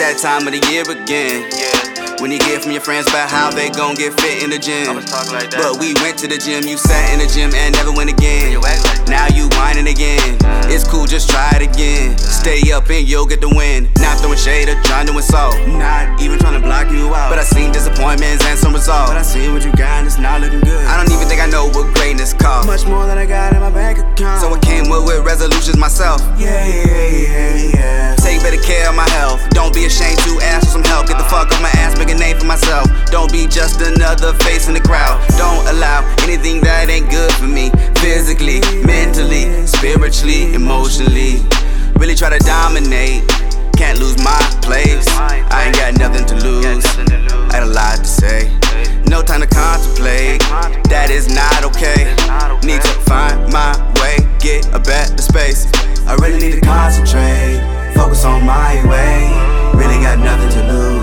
that time of the year again. Yeah, When you get from your friends about how they gon' get fit in the gym. Like that. But we went to the gym, you sat in the gym and never went again. You like. Now you whining again. It's cool, just try it again. Stay up and you'll get the win. Not throwing shade or trying to insult. Not even trying to block you out. But I seen disappointments and some results. But I see what you got and it's not looking good. I don't even think I know what greatness costs. Much more than I got in my bank account. So I came with, with resolutions myself. Yeah, yeah, yeah, yeah. Take better care of my health. Don't be ashamed to myself. Don't be just another face in the crowd. Don't allow anything that ain't good for me. Physically, mentally, spiritually, emotionally. Really try to dominate. Can't lose my place. I ain't got nothing to lose. I got a lot to say. No time to contemplate. That is not okay. Need to find my way, get a better space. I really need to concentrate, focus on my way. Really got nothing to lose,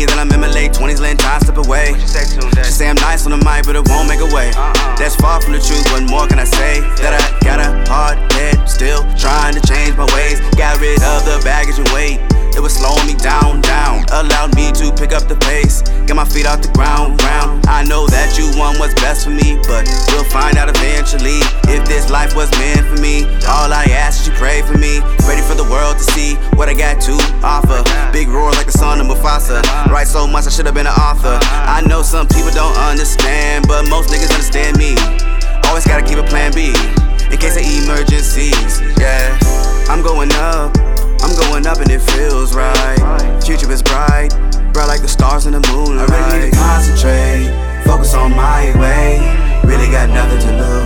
me that I'm in my late 20s, letting time slip away. Say She say I'm nice on the mic, but it won't make a way. That's far from the truth. What more can I say? That I got a hard head, still trying to change my ways. Got rid of the baggage and weight. It was slowing me down, down. Allowed me to pick up the pace. Get my feet off the ground, ground. I know that you want what's best for me, but we'll find out eventually if this life was meant for me. All I ask is you pray for me. Ready for the world to see what I got to offer. Big roar like the son of Mufasa. Write so much I should have been an author. I know some people don't understand, but most niggas understand me. Always gotta keep a plan B in case of emergencies. Yeah, I'm going up, I'm going up and it feels right. Future is bright, bright like the stars in the moonlight. I really need to concentrate, focus on my way. Really got nothing to lose,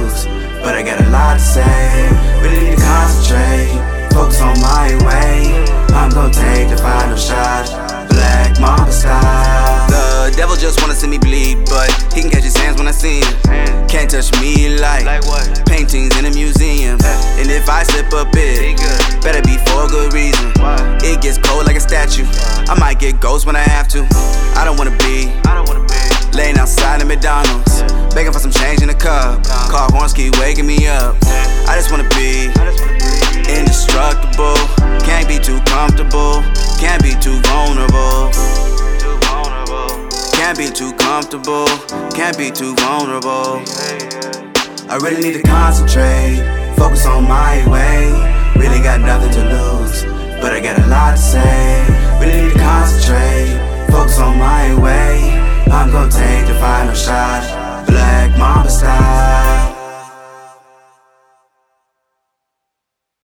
touch me like, Like what? paintings in a museum. And if I slip a Be bit, better be for a good reason. Why? It gets cold like a statue. I might get ghost when I have to. I don't wanna be I don't wanna be. laying outside at McDonald's, begging for some change in the cup. Car horns keep waking me up. I just wanna Can't be too comfortable. Can't be too vulnerable. I really need to concentrate, focus on my way. Really got nothing to lose, but I got a lot to say. Really need to concentrate, focus on my way. I'm gonna take the final